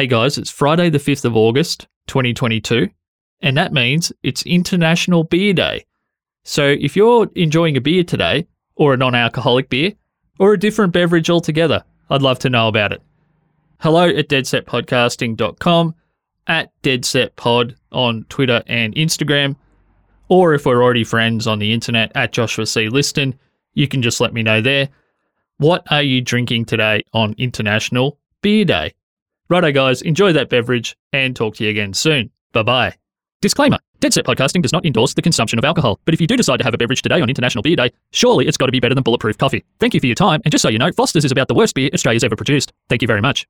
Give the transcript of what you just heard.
Hey guys, it's Friday, the 5th of August, 2022, and that means it's International Beer Day. So if you're enjoying a beer today, or a non alcoholic beer, or a different beverage altogether, I'd love to know about it. Hello at deadsetpodcasting.com, at deadsetpod on Twitter and Instagram, or if we're already friends on the internet, at Joshua Cliston, you can just let me know there. What are you drinking today on International Beer Day? Righto, guys, enjoy that beverage and talk to you again soon. Bye bye. Disclaimer Dead Set Podcasting does not endorse the consumption of alcohol, but if you do decide to have a beverage today on International Beer Day, surely it's got to be better than Bulletproof Coffee. Thank you for your time, and just so you know, Foster's is about the worst beer Australia's ever produced. Thank you very much.